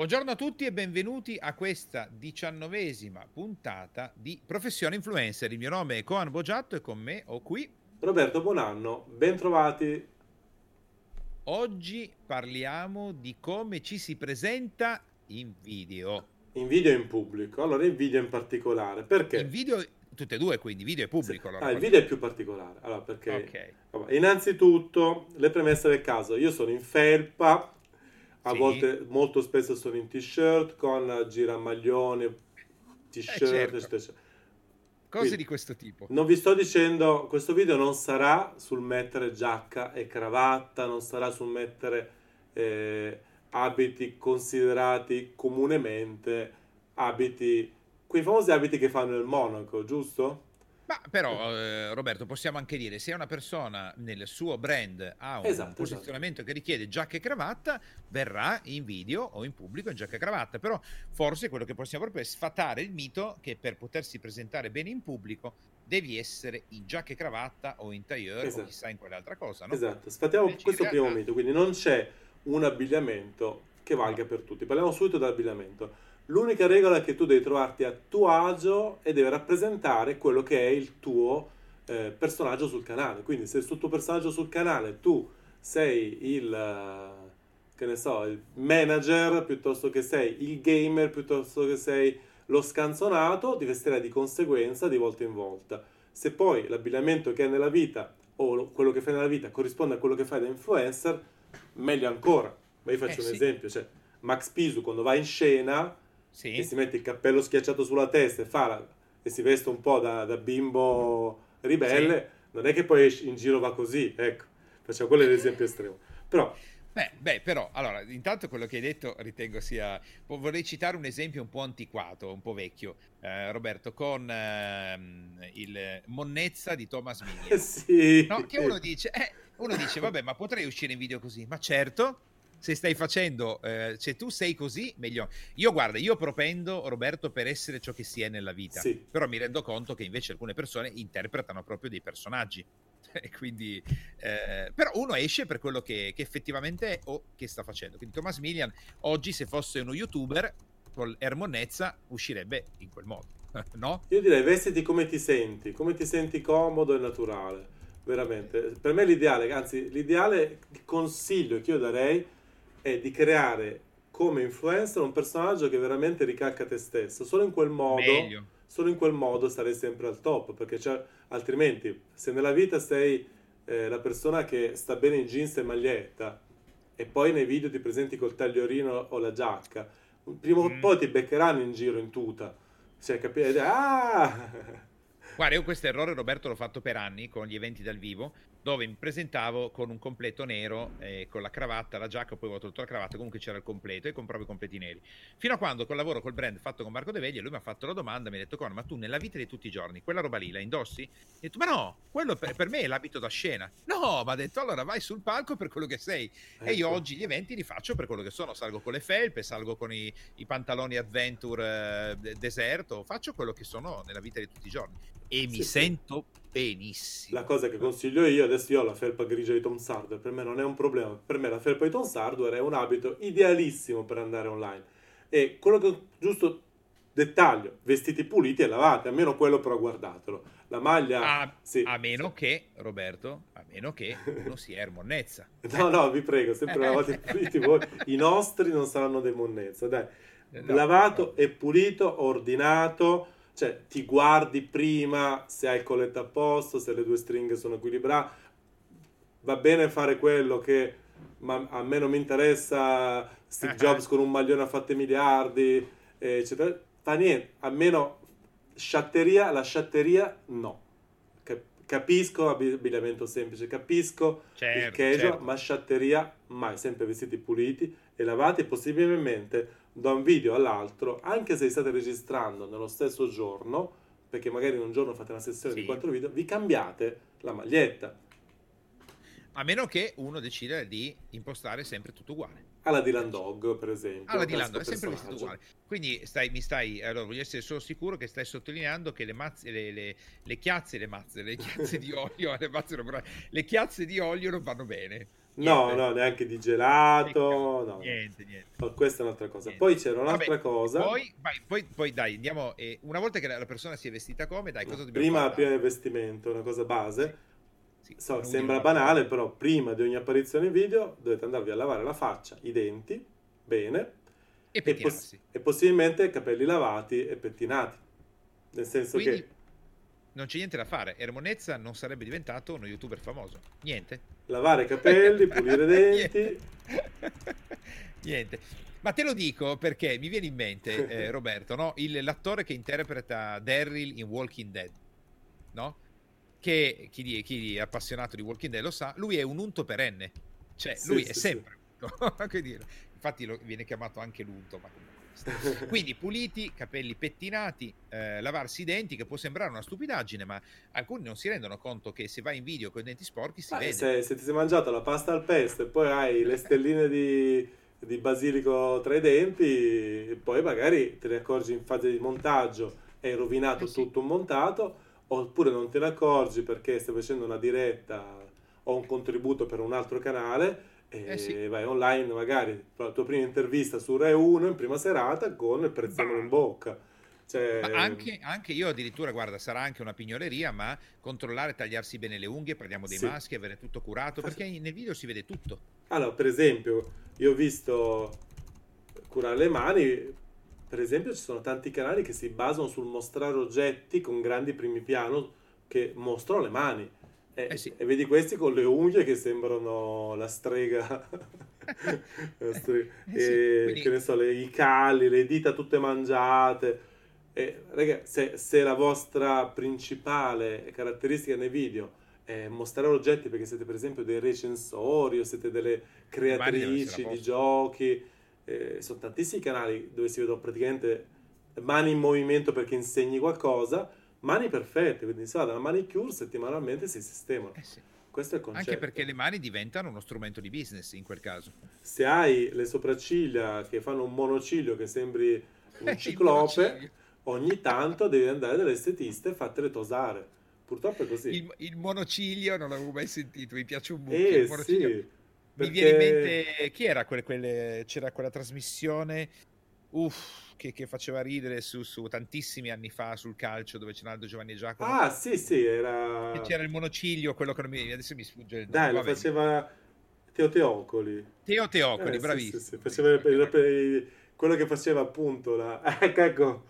Buongiorno a tutti e benvenuti a questa diciannovesima puntata di Professione Influencer. Il mio nome è Coan Bogiatto e con me ho qui Roberto Buonanno, bentrovati. Oggi parliamo di come ci si presenta in video. In video e in pubblico. Allora, in video in particolare, perché? In video tutte e due, quindi video e pubblico. Sì. Allora, ah, il video è più particolare. Allora, perché? Ok. Vabbè, innanzitutto, le premesse del caso. Io sono in felpa, a Sì. volte, molto spesso sono in t-shirt, con giramaglione, t-shirt, Eh, certo. eccetera. Cose Quindi- di questo tipo. Non vi sto dicendo, questo video non sarà sul mettere giacca e cravatta, non sarà sul mettere eh, abiti considerati comunemente abiti, quei famosi abiti che fanno il monaco, giusto? Ma però, eh, Roberto, possiamo anche dire, se una persona nel suo brand ha un Esatto, posizionamento che richiede giacca e cravatta, verrà in video o in pubblico in giacca e cravatta. Però forse quello che possiamo proprio è sfatare il mito che per potersi presentare bene in pubblico devi essere in giacca e cravatta o in tailleur o Esatto. chissà in quell'altra cosa, no? Esatto, sfatiamo Invece questo primo mito, quindi non c'è un abbigliamento che valga per tutti. Parliamo subito dell'abbigliamento. L'unica regola è che tu devi trovarti a tuo agio e deve rappresentare quello che è il tuo eh, personaggio sul canale. Quindi se sul tuo personaggio sul canale tu sei il, eh, che ne so, il manager piuttosto che sei il gamer, piuttosto che sei lo scanzonato, ti vestirai di conseguenza di volta in volta. Se poi l'abbigliamento che hai nella vita o lo- quello che fai nella vita corrisponde a quello che fai da influencer, meglio ancora. Ma io faccio Eh, un sì. esempio, cioè Max Pisu quando va in scena Sì. e si mette il cappello schiacciato sulla testa e, fa la- e si veste un po' da, da bimbo ribelle, non è che poi in giro va così, ecco, facciamo quello è l'esempio estremo. Però, Beh, beh, però, allora, intanto quello che hai detto ritengo sia... Vorrei citare un esempio un po' antiquato, un po' vecchio, eh, Roberto, con ehm, il Monnezza di Thomas eh Miglia. sì, No, che uno dice, eh, uno dice, vabbè, ma potrei uscire in video così. Ma certo, se stai facendo, eh, se tu sei così, meglio. Io guarda, io propendo Roberto per essere ciò che si è nella vita, Sì. però mi rendo conto che invece alcune persone interpretano proprio dei personaggi. E quindi, eh, però uno esce per quello che, che effettivamente è o che sta facendo. Quindi Thomas Milian oggi, se fosse uno youtuber con Ermonnezza, uscirebbe in quel modo, no? Io direi vestiti come ti senti, come ti senti comodo e naturale, veramente. Per me l'ideale, anzi l'ideale consiglio che io darei è di creare come influencer un personaggio che veramente ricalca te stesso. Solo in quel modo, Meglio. solo in quel modo sarai sempre al top, perché altrimenti se nella vita sei eh, la persona che sta bene in jeans e maglietta e poi nei video ti presenti col tagliorino o la giacca, prima o Mm. poi ti beccheranno in giro in tuta. Cioè, capire? Ah! Guarda, io questo errore Roberto l'ho fatto per anni con gli eventi dal vivo, dove mi presentavo con un completo nero, eh, con la cravatta, la giacca, poi avevo tolto la cravatta, comunque c'era il completo e compravo i completi neri. Fino a quando col lavoro col brand fatto con Marco De Vegli, lui mi ha fatto la domanda, mi ha detto, "Con, ma tu nella vita di tutti i giorni, quella roba lì la indossi? Ho detto, ma no, quello per, per me è l'abito da scena. No, ma ha detto, allora vai sul palco per quello che sei. E io Ecco. oggi gli eventi li faccio per quello che sono, salgo con le felpe, salgo con i, i pantaloni adventure eh, de- deserto, faccio quello che sono nella vita di tutti i giorni e mi Sì, sì. sento benissimo. La cosa che consiglio io, adesso io ho la felpa grigia di Tom Sardware, per me non è un problema. Per me la felpa di Tom Sardware è un abito idealissimo per andare online. E quello che giusto dettaglio, vestiti puliti e lavati, almeno quello però guardatelo. La maglia A, sì. a meno che, Roberto, a meno che uno sia Ermonnezza. No, no, vi prego, sempre lavati e puliti voi. I nostri non saranno dei monnezza, dai. No, Lavato no. e pulito, ordinato, cioè ti guardi prima se hai il colletto a posto, se le due stringhe sono equilibrate. Va bene fare quello che ma a me non mi interessa Steve Ah. Jobs con un maglione a fatte miliardi, eccetera. Fa niente, almeno sciatteria, la sciatteria no. Cap- Capisco abbigliamento semplice, capisco il Certo, casual, certo. ma sciatteria mai, sempre vestiti puliti e lavati possibilmente da un video all'altro, anche se state registrando nello stesso giorno, perché magari in un giorno fate una sessione Sì. di quattro video, vi cambiate la maglietta. A meno che uno decida di impostare sempre tutto uguale. Alla Dylan Dog, per esempio. Alla classico Lando è sempre vestito uguale. Quindi stai, mi stai, allora voglio essere solo sicuro che stai sottolineando che le mazze, le, le, le chiazze, le mazze, le chiazze di olio, le, mazze non- le chiazze di olio non vanno bene. No, no, neanche di gelato. No. Niente, niente. Questa è un'altra cosa. Niente. Poi c'era un'altra Vabbè, cosa. Poi, vai, poi, poi dai, andiamo. eh, una volta che la persona si è vestita come, dai, cosa dobbiamo prima, fare? prima del vestimento, una cosa base. Sì, So, non sembra banale, però prima di ogni apparizione in video dovete andarvi a lavare la faccia, i denti, bene, E e, poss- e possibilmente capelli lavati e pettinati. Nel senso Quindi che non c'è niente da fare. Ermonezza non sarebbe diventato uno youtuber famoso. Niente. lavare i capelli, pulire i denti. Niente. Ma te lo dico perché mi viene in mente, eh, Roberto, no? Il- l'attore che interpreta Daryl in Walking Dead, no? Che chi, di- chi è appassionato di Walking Dead lo sa, lui è un unto perenne. Cioè, Sì, lui sì, è sì. sempre dire. Infatti lo- viene chiamato anche l'unto, ma comunque. Quindi puliti, capelli pettinati, eh, lavarsi i denti, che può sembrare una stupidaggine, ma alcuni non si rendono conto che se vai in video con i denti sporchi si Ma vede. se, se ti sei mangiato la pasta al pesto e poi hai le stelline di, di basilico tra i denti, e poi magari te ne accorgi in fase di montaggio e hai rovinato Eh sì. tutto un montato, oppure non te ne accorgi perché stai facendo una diretta o un contributo per un altro canale Eh sì. vai online magari la tua prima intervista su Rai 1 in prima serata con il prezzemolo in bocca. Cioè, anche, anche io addirittura, guarda, sarà anche una pignoleria, ma controllare, tagliarsi bene le unghie, prendiamo dei Sì. maschi, avere tutto curato, perché nel video si vede tutto. Allora, per esempio, io ho visto curare le mani, per esempio ci sono tanti canali che si basano sul mostrare oggetti con grandi primi piano che mostrano le mani. E, Eh sì. e vedi questi con le unghie che sembrano la strega, la stre- Eh sì, e, quindi- che ne so, le- i calli, le dita tutte mangiate. E, raga, se, se la vostra principale caratteristica nei video è mostrare oggetti perché siete per esempio dei recensori o siete delle creatrici di giochi, eh, sono tantissimi canali dove si vedono praticamente mani in movimento perché insegni qualcosa, mani perfette, quindi si va dalla manicure settimanalmente si sistemano. Eh sì. Questo è il concetto. Anche perché le mani diventano uno strumento di business in quel caso. Se hai le sopracciglia che fanno un monociglio che sembri un ciclope, ogni tanto devi andare dall'estetista e fartele tosare. Purtroppo è così. Il, il monociglio non l'avevo mai sentito, mi piace un mucchio. Eh sì, Mi perché- viene in mente chi era quelle, quelle- c'era quella trasmissione uff, che, che faceva ridere su, su tantissimi anni fa sul calcio dove c'era Aldo Giovanni e Giacomo. Ah, sì, sì, era... E c'era il monociglio, quello che non mi adesso mi sfugge il nome. Dai, lo vabbè. faceva Teo Teocoli. Teo Teocoli, Eh, sì, bravissimo. sì, sì, faceva il- quello che faceva appunto la... Ecco,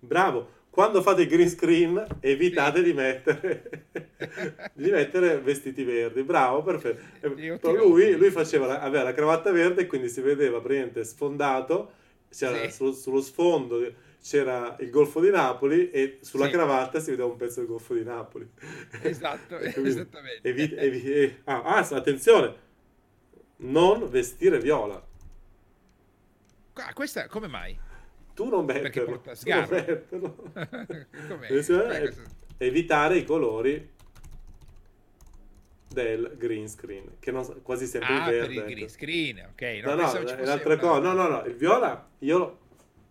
bravo. Quando fate il green screen evitate di mettere di mettere vestiti verdi. Bravo, perfetto. Lui, lui faceva la- aveva la cravatta verde e quindi si vedeva praticamente sfondato, Sì. sullo, sullo sfondo c'era il Golfo di Napoli e sulla Sì. cravatta si vedeva un pezzo del Golfo di Napoli. Esatto, quindi esattamente. evi- evi- eh, ah, ah, attenzione, non vestire viola. Ah, questa come mai? Tu non Perché metterlo. porta tu non sgarro. metterlo. Com'è? Eh, evitare i colori del green screen, che non, quasi sempre Ah, il per verde. il ecco. green screen, ok. No, no, un'altra una- cosa. No, no, no, il viola, io...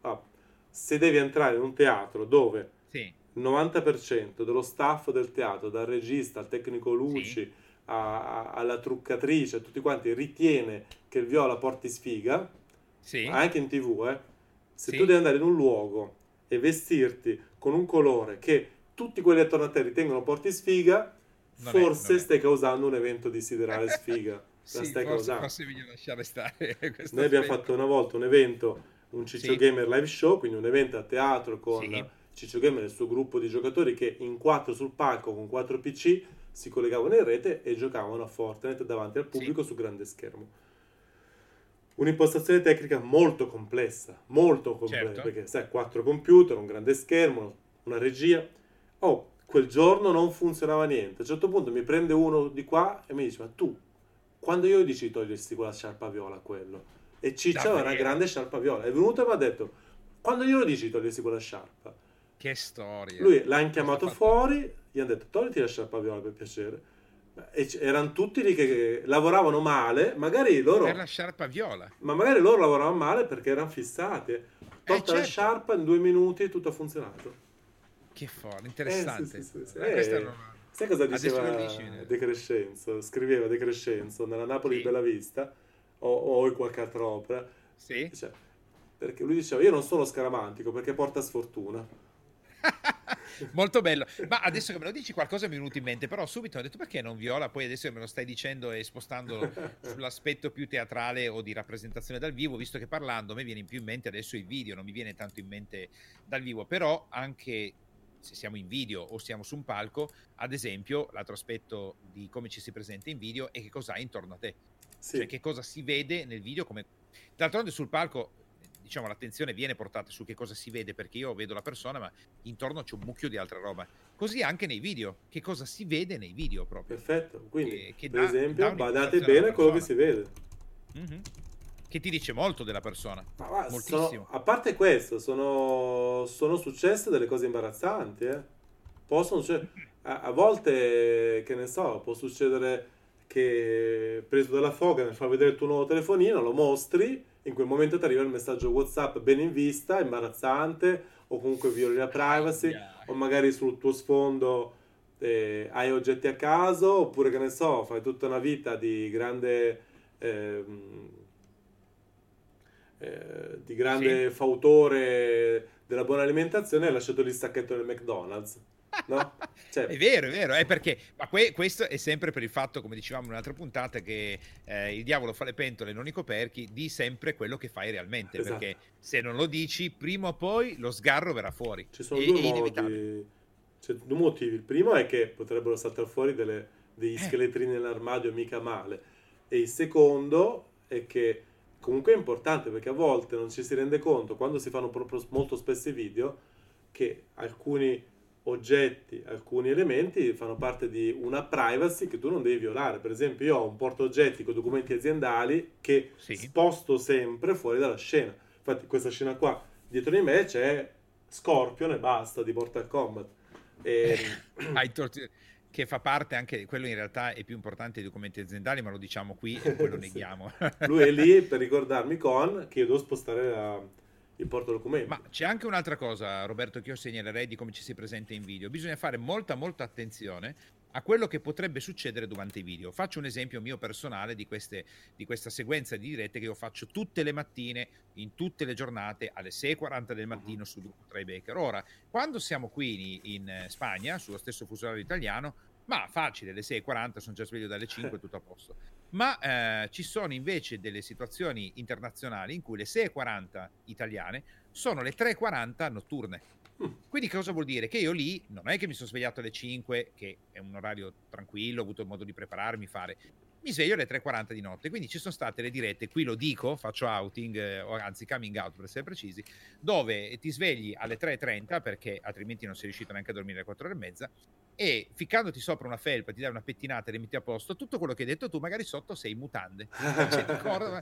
ah, se devi entrare in un teatro dove Sì, il 90% dello staff del teatro, dal regista al tecnico luci, a- a- alla truccatrice, a tutti quanti, ritiene che il viola porti sfiga, sì. anche in tv, eh, se Sì. tu devi andare in un luogo e vestirti con un colore che tutti quelli attorno a te ritengono porti sfiga, Non forse è. stai causando un evento di siderale sfiga. La Sì, stai forse, causando. forse meglio lasciare stare Noi abbiamo aspetto. fatto una volta un evento, un Ciccio Sì. Gamer live show, quindi un evento a teatro con Sì. Ciccio Gamer e il suo gruppo di giocatori che in quattro sul palco con quattro PC si collegavano in rete e giocavano a Fortnite davanti al pubblico su grande schermo. Un'impostazione tecnica molto complessa, molto complessa, Certo. perché sai, quattro computer, un grande schermo, una regia. Oh, quel giorno non funzionava niente. A un certo punto mi prende uno di qua e mi dice, ma tu, quando io dici di togliersi quella sciarpa viola a quello? E Ciccio aveva una grande sciarpa viola. È venuto e mi ha detto, quando io lo dici di togliersi quella sciarpa? Che storia. Lui l'ha chiamato fuori, gli hanno detto togliti la sciarpa viola per piacere. E c- erano tutti lì che lavoravano male, magari loro... Per la sciarpa viola. Ma magari loro lavoravano male perché erano fissati. Tolta la certo. sciarpa in due minuti tutto ha funzionato. Che forte, interessante. Eh, sì, sì, sì. Eh, questa Eh, Sai cosa diceva De Crescenzo? Scriveva De Crescenzo nella Napoli sì. Bella Vista o, o, in qualche altra opera. Sì. Dice, perché lui diceva io non sono scaramantico perché porta sfortuna. Molto bello. Ma adesso che me lo dici qualcosa mi è venuto in mente, però subito ho detto perché non viola, poi adesso che me lo stai dicendo e spostando sull'aspetto più teatrale o di rappresentazione dal vivo, visto che parlando a me viene più in mente adesso il video, non mi viene tanto in mente dal vivo, però anche se siamo in video o siamo su un palco, ad esempio, l'altro aspetto di come ci si presenta in video è che cosa hai intorno a te. Sì. Cioè che cosa si vede nel video come... D'altronde sul palco diciamo, l'attenzione viene portata su che cosa si vede, perché io vedo la persona, ma intorno c'è un mucchio di altra roba. Così anche nei video, che cosa si vede nei video proprio. Perfetto, quindi che, che per dà, esempio dà badate bene a quello che si vede. Mm-hmm. Che ti dice molto della persona. Ma va, Moltissimo. Sono, a parte questo, sono, sono, successe delle cose imbarazzanti. Eh? Possono, cioè, a, a volte, che ne so, può succedere che preso dalla foga nel far vedere il tuo nuovo telefonino, lo mostri in quel momento ti arriva il messaggio WhatsApp ben in vista, imbarazzante, o comunque violi la privacy, yeah. o magari sul tuo sfondo eh, hai oggetti a caso, oppure che ne so, fai tutta una vita di grande. Eh, eh, di grande sì. fautore della buona alimentazione e hai lasciato lì il sacchetto del McDonald's. No? Cioè... È vero, è vero, è perché ma que- questo è sempre per il fatto, come dicevamo in un'altra puntata, che eh, il diavolo fa le pentole, non i coperchi, di sempre quello che fai realmente, esatto. perché se non lo dici, prima o poi lo sgarro verrà fuori. Ci sono è, due, modi, C'è due motivi. Il primo è che potrebbero saltare fuori delle, degli eh. scheletrini nell'armadio mica male. E il secondo è che comunque è importante perché a volte non ci si rende conto, quando si fanno proprio molto spesso i video, che alcuni oggetti, alcuni elementi fanno parte di una privacy che tu non devi violare. Per esempio, io ho un porto oggetti con documenti aziendali che sì. sposto sempre fuori dalla scena. Infatti, questa scena qua dietro di me c'è Scorpion e basta di Mortal Kombat. E... che fa parte anche, quello in realtà è più importante dei documenti aziendali, ma lo diciamo qui e poi lo neghiamo. Lui è lì per ricordarmi con che io devo spostare la il portadocumenti. Ma c'è anche un'altra cosa, Roberto, che io segnalerei di come ci si presenta in video. Bisogna fare molta, molta attenzione a quello che potrebbe succedere durante i video. Faccio un esempio mio personale di, queste, di questa sequenza di dirette che io faccio tutte le mattine, in tutte le giornate, alle 6.40 del mattino uh-huh. su Tribecker. Ora, quando siamo qui in, in Spagna, sullo stesso fuso orario italiano, ma facile, le 6.40 sono già sveglio dalle 5, tutto a posto. Ma eh, ci sono invece delle situazioni internazionali in cui le 6.40 italiane sono le 3.40 notturne. Mm. Quindi cosa vuol dire? Che io lì non è che mi sono svegliato alle 5, che è un orario tranquillo, ho avuto modo di prepararmi, fare mi sveglio alle 3.40 di notte. Quindi ci sono state le dirette, qui lo dico, faccio outing, eh, anzi coming out per essere precisi, dove ti svegli alle 3.30 perché altrimenti non sei riuscito neanche a dormire alle 4 ore e mezza e ficcandoti sopra una felpa ti dai una pettinata e le metti a posto tutto quello che hai detto tu magari sotto sei in mutande cioè,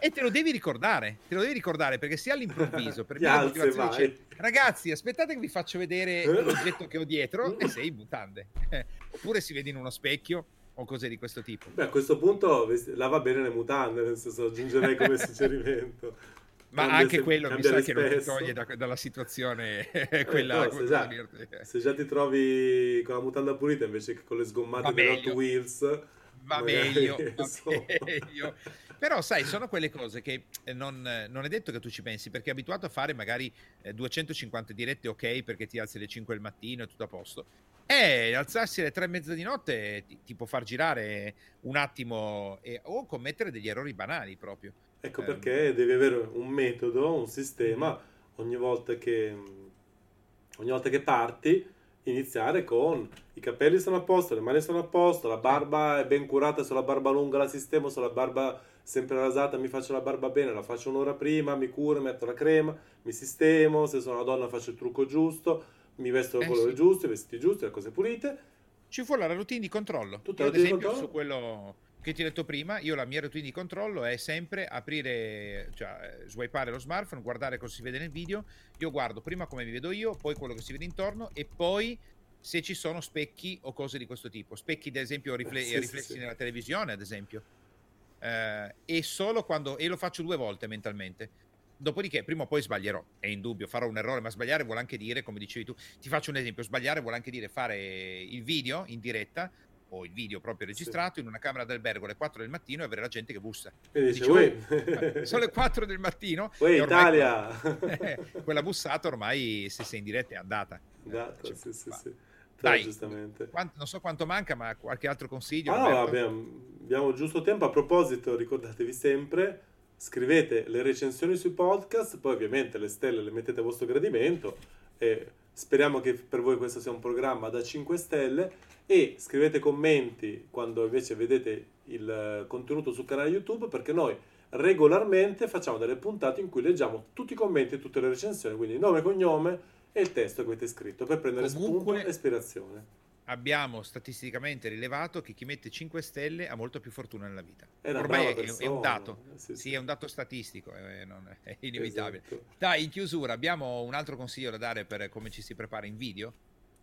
e te lo devi ricordare te lo devi ricordare perché se all'improvviso per motivazione dice ragazzi aspettate che vi faccio vedere l'oggetto che ho dietro e sei in mutande oppure si vede in uno specchio o cose di questo tipo. Beh, a questo punto lava bene le mutande, nel senso aggiungerei come suggerimento. Ma cambia anche se, quello mi sa che non ti toglie da, dalla situazione eh, quella... Eh, no, se, già, se, già, ti trovi con la mutanda pulita invece che con le sgommate dei Hot Wheels... Va meglio, va meglio. Però sai, sono quelle cose che non, non, è detto che tu ci pensi, perché è abituato a fare magari 250 dirette ok perché ti alzi alle 5 del mattino e tutto a posto. Eh, alzarsi alle tre e mezza di notte ti, ti può far girare un attimo e, o commettere degli errori banali proprio. Ecco eh. perché devi avere un metodo, un sistema, ogni volta che, ogni volta che parti, iniziare con i capelli sono a posto, le mani sono a posto, la barba è ben curata, se la barba lunga la sistemo, se la barba sempre rasata mi faccio la barba bene, la faccio un'ora prima, mi curo, metto la crema, mi sistemo, se sono una donna faccio il trucco giusto mi vesto il eh, colore sì. giusto, i vestiti giusti, le cose pulite. Ci vuole la routine di controllo. Tutta ad esempio, controllo? su quello che ti ho detto prima, io la mia routine di controllo è sempre aprire, cioè eh, swipeare lo smartphone, guardare cosa si vede nel video. Io guardo prima come mi vedo io, poi quello che si vede intorno e poi se ci sono specchi o cose di questo tipo. Specchi, ad esempio, rifle- sì, riflessi sì, nella televisione, ad esempio. Eh, e solo quando, e lo faccio due volte mentalmente Dopodiché, prima o poi sbaglierò, è indubbio, farò un errore, ma sbagliare vuole anche dire, come dicevi tu, ti faccio un esempio, sbagliare vuole anche dire fare il video in diretta o il video proprio registrato sì. in una camera d'albergo alle 4 del mattino e avere la gente che bussa. E dice, dice oh, sono le 4 del mattino. Uè, Italia! quella bussata ormai, se sei in diretta, è andata. Andata, eh, sì, sì, sì. Dai, giustamente. Quanto, non so quanto manca, ma qualche altro consiglio? Ah, no, abbiamo, abbiamo giusto tempo. A proposito, ricordatevi sempre, scrivete le recensioni sui podcast, poi ovviamente le stelle le mettete a vostro gradimento e speriamo che per voi questo sia un programma da 5 stelle e scrivete commenti quando invece vedete il contenuto sul canale YouTube perché noi regolarmente facciamo delle puntate in cui leggiamo tutti i commenti e tutte le recensioni, quindi nome, cognome e il testo che avete scritto per prendere Comunque, spunto e ispirazione. Abbiamo statisticamente rilevato che chi mette 5 stelle ha molto più fortuna nella vita. È Ormai è, è, un dato, eh, sì, sì. sì, è un dato statistico, è, è inevitabile. Esatto. Dai, in chiusura, abbiamo un altro consiglio da dare per come ci si prepara in video?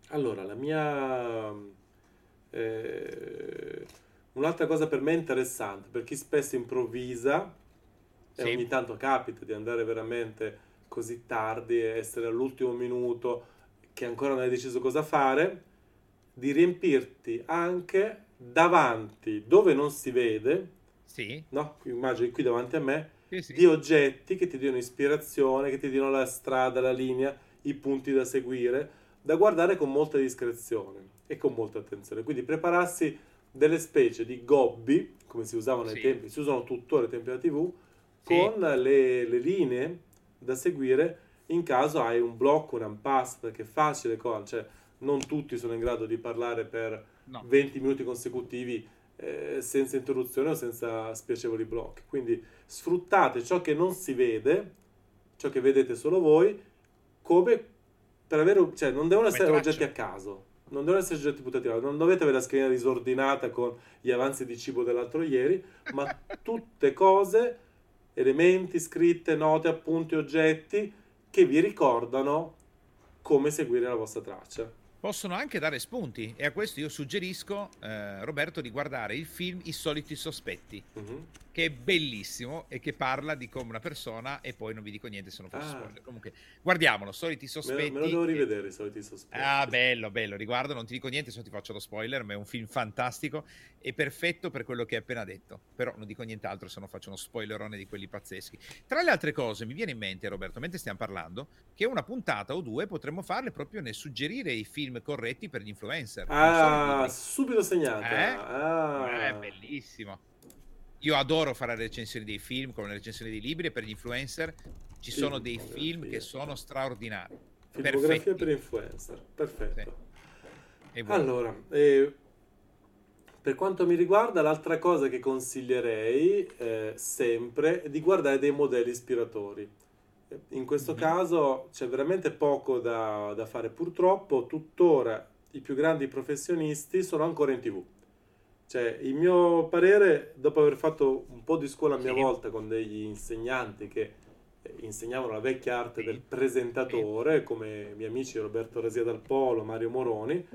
Allora, la mia eh, un'altra cosa per me interessante, per chi spesso improvvisa sì. e ogni tanto capita di andare veramente così tardi e essere all'ultimo minuto che ancora non hai deciso cosa fare, di riempirti anche davanti dove non si vede, sì. no? immagini qui davanti a me, sì, sì. di oggetti che ti diano ispirazione, che ti diano la strada, la linea, i punti da seguire, da guardare con molta discrezione e con molta attenzione. Quindi prepararsi delle specie di gobbi, come si usavano ai tempi, si usano tuttora ai tempi della TV, con le, le linee da seguire in caso hai un blocco, un impasse, perché è facile, cioè non tutti sono in grado di parlare per no. 20 minuti consecutivi eh, senza interruzione o senza spiacevoli blocchi. Quindi sfruttate ciò che non si vede, ciò che vedete solo voi, come per avere, cioè non devono essere oggetti a caso, non devono essere oggetti buttati là, non dovete avere la scrivania disordinata con gli avanzi di cibo dell'altro ieri, ma tutte cose elementi, scritte, note, appunti, oggetti che vi ricordano come seguire la vostra traccia. Possono anche dare spunti e a questo io suggerisco, eh, Roberto, di guardare il film I soliti sospetti. Uh-huh che è bellissimo e che parla di come una persona e poi non vi dico niente se non fosse ah. spoiler. Comunque, guardiamolo, soliti sospetti. Me lo, me lo devo rivedere, i soliti sospetti. Ah, bello, bello, riguardo, non ti dico niente se non ti faccio lo spoiler, ma è un film fantastico e perfetto per quello che hai appena detto. Però non dico nient'altro se non faccio uno spoilerone di quelli pazzeschi. Tra le altre cose, mi viene in mente, Roberto, mentre stiamo parlando, che una puntata o due potremmo farle proprio nel suggerire i film corretti per gli influencer. Ah, subito segnata. Eh? Ah. È bellissimo. Io adoro fare recensioni dei film, come le recensioni dei libri, e per gli influencer ci sono dei film che sono straordinari. Filmografia per influencer, perfetto. Sì. Allora, eh, per quanto mi riguarda, l'altra cosa che consiglierei eh, sempre è di guardare dei modelli ispiratori. In questo mm-hmm. caso c'è veramente poco da, da fare, purtroppo tuttora i più grandi professionisti sono ancora in tv cioè, il mio parere, dopo aver fatto un po' di scuola a mia sì. volta con degli insegnanti che eh, insegnavano la vecchia arte sì. del presentatore, sì. come i miei amici Roberto Resia dal Polo, Mario Moroni,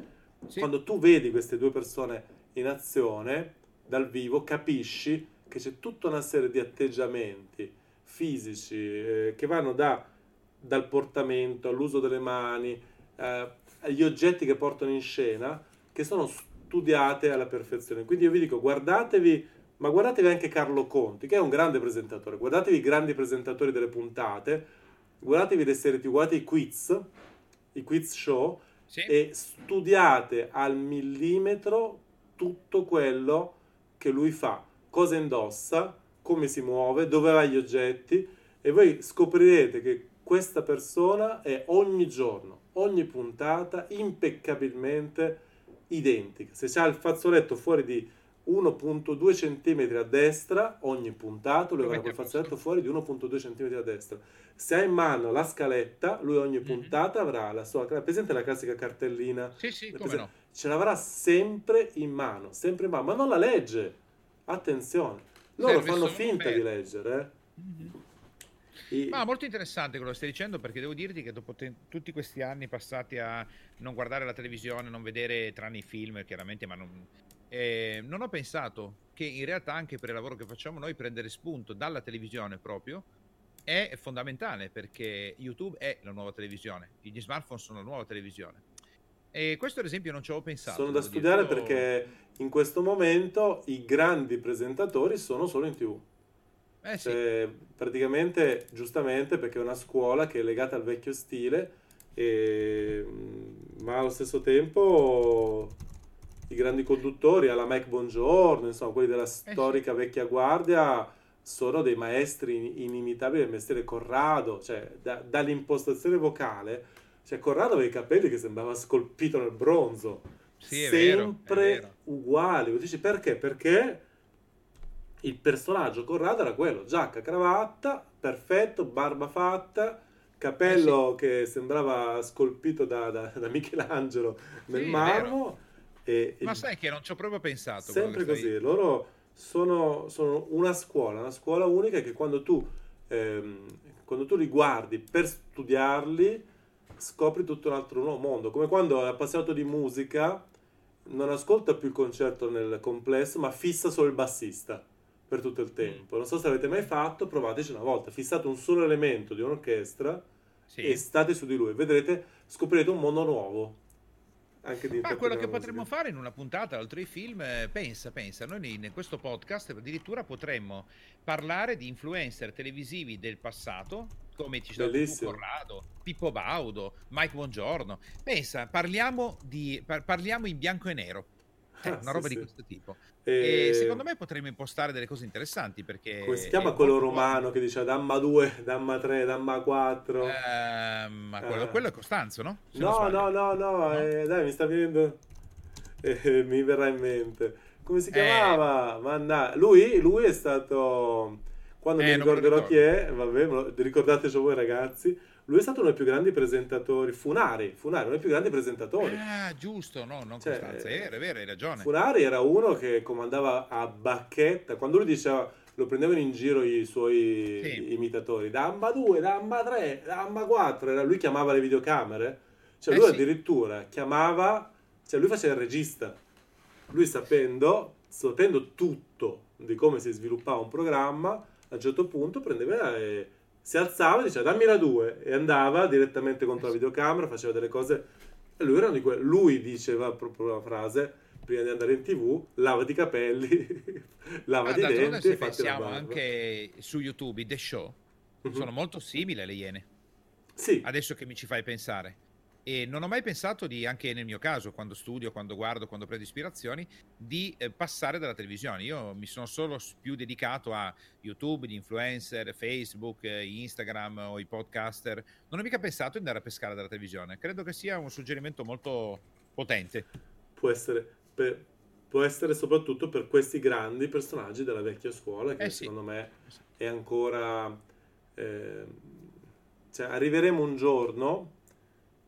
quando tu vedi queste due persone in azione, dal vivo, capisci che c'è tutta una serie di atteggiamenti fisici eh, che vanno da, dal portamento all'uso delle mani, eh, agli oggetti che portano in scena, che sono studiate alla perfezione. Quindi io vi dico, guardatevi, ma guardatevi anche Carlo Conti, che è un grande presentatore, guardatevi i grandi presentatori delle puntate, guardatevi le serie TV, guardate i quiz, i quiz show, sì. e studiate al millimetro tutto quello che lui fa, cosa indossa, come si muove, dove va gli oggetti, e voi scoprirete che questa persona è ogni giorno, ogni puntata, impeccabilmente identica. Se c'ha il fazzoletto fuori di 1.2 cm a destra, ogni puntato lui avrà quel fazzoletto fuori di 1.2 cm a destra. Se ha in mano la scaletta, lui ogni mhm. puntata avrà la sua... Presente la classica cartellina? Sì, sì, come no. Ce l'avrà sempre in mano, sempre in mano, ma non la legge. Attenzione. Loro Serve fanno finta di leggere, eh? Mm-hmm. E... Ma molto interessante quello che stai dicendo perché devo dirti che dopo te- tutti questi anni passati a non guardare la televisione, non vedere tranne i film chiaramente, ma non, eh, non ho pensato che in realtà anche per il lavoro che facciamo noi prendere spunto dalla televisione proprio è fondamentale perché YouTube è la nuova televisione, gli smartphone sono la nuova televisione. E questo ad esempio non ci avevo pensato. Sono da studiare dire. perché in questo momento i grandi presentatori sono solo in tv. Eh sì. cioè, praticamente, giustamente, perché è una scuola che è legata al vecchio stile, e, ma allo stesso tempo i grandi conduttori, alla Mike Bongiorno, insomma, quelli della storica eh sì. vecchia guardia sono dei maestri inimitabili del mestiere Corrado, cioè da, dall'impostazione vocale, cioè Corrado aveva i capelli che sembrava scolpito nel bronzo, sì, sempre vero. uguali. Dici perché? Perché il personaggio Corrado era quello, giacca, cravatta, perfetto, barba fatta, capello eh sì. che sembrava scolpito da, da, da Michelangelo nel sì, marmo. E, Ma sai che non ci ho proprio pensato. Sempre così, stai... loro sono, sono, una scuola, una scuola unica che quando tu, ehm, quando tu li guardi per studiarli scopri tutto un altro mondo, come quando l'appassionato di musica non ascolta più il concerto nel complesso, ma fissa solo il bassista per tutto il tempo. Non so se avete mai fatto, provateci una volta, fissate un solo elemento di un'orchestra sì. e state su di lui, vedrete, scoprirete un mondo nuovo anche di Ma quello che potremmo fare in una puntata altri film, eh, pensa, pensa, noi in questo podcast addirittura potremmo parlare di influencer televisivi del passato, come ci sono Corrado, Pippo Baudo, Mike Buongiorno. Pensa, parliamo, di, par- parliamo in bianco e nero. Eh, una roba sì, di questo tipo. E... e... secondo me potremmo impostare delle cose interessanti perché... Come si chiama quello romano che dice Damma 2, Damma 3, Damma 4? Eh, ma quello, eh. quello, è Costanzo, no? No, no, no, no, no. Eh, dai, mi sta venendo... Eh, mi verrà in mente. Come si chiamava? Manna... Lui, lui è stato... Quando mi ricorderò chi è, vabbè, ricordateci voi ragazzi, lui è stato uno dei più grandi presentatori, Funari, Funari, uno dei più grandi presentatori. Ah, giusto, no, non cioè, Costanza, è vero, è vero, hai ragione. Funari era uno che comandava a bacchetta, quando lui diceva, lo prendevano in giro i suoi sì. imitatori, Damba 2, Damba 3, Damba 4, era, lui chiamava le videocamere, cioè eh lui sì. addirittura chiamava, cioè lui faceva il regista, lui sapendo, sapendo tutto di come si sviluppava un programma, a un certo punto prendeva e si alzava e diceva dammi la 2 e andava direttamente contro la videocamera, faceva delle cose. E lui, era di que- lui diceva proprio la frase prima di andare in tv lavati i capelli lavati ah, i denti se pensiamo anche su YouTube The Show uh-huh. sono molto simili alle Iene. Sì. adesso che mi ci fai pensare e non ho mai pensato di, anche nel mio caso, quando studio, quando guardo, quando prendo ispirazioni, di eh, passare dalla televisione. Io mi sono solo più dedicato a YouTube, gli influencer, Facebook, eh, Instagram o i podcaster. Non ho mica pensato di andare a pescare dalla televisione. Credo che sia un suggerimento molto potente. Può essere, per, può essere soprattutto per questi grandi personaggi della vecchia scuola, che eh sì. secondo me è ancora... Eh, cioè, arriveremo un giorno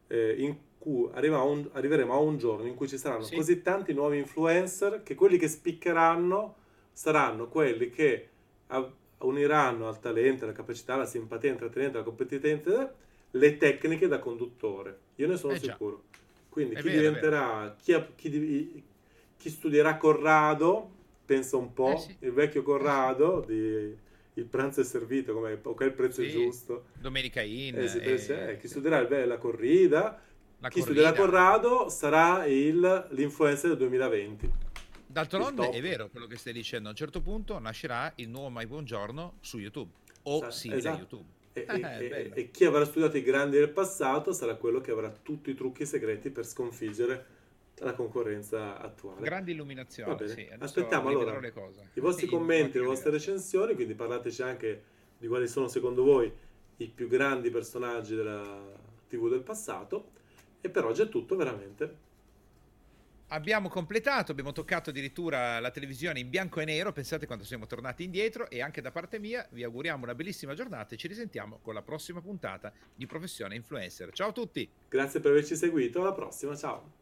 eh, in cui un, arriveremo a un giorno in cui ci saranno sì. così tanti nuovi influencer che quelli che spiccheranno saranno quelli che uniranno al talento, alla capacità, alla simpatia, all'intrattenimento, alla competenza le tecniche da conduttore. Io ne sono eh sicuro. Quindi chi vero, diventerà, chi, chi, chi, studierà Corrado, pensa un po', eh sì. il vecchio Corrado di il pranzo è servito, come ok il prezzo sì, è giusto. Domenica in. Eh, sì, eh, chi studierà il, la corrida, la chi corrida. studierà Corrado sarà il, l'influencer del 2020. D'altronde è vero quello che stai dicendo, a un certo punto nascerà il nuovo Mai Buongiorno su YouTube o esatto. simile esatto. YouTube. E, e, e, chi avrà studiato i grandi del passato sarà quello che avrà tutti i trucchi segreti per sconfiggere la concorrenza attuale. Grande illuminazione, sì. Aspettiamo allora i vostri sì, commenti, le vostre recensioni, quindi parlateci anche di quali sono secondo voi i più grandi personaggi della TV del passato. E per oggi è tutto veramente. Abbiamo completato, abbiamo toccato addirittura la televisione in bianco e nero, pensate quando siamo tornati indietro e anche da parte mia vi auguriamo una bellissima giornata e ci risentiamo con la prossima puntata di Professione Influencer. Ciao a tutti! Grazie per averci seguito, alla prossima, ciao!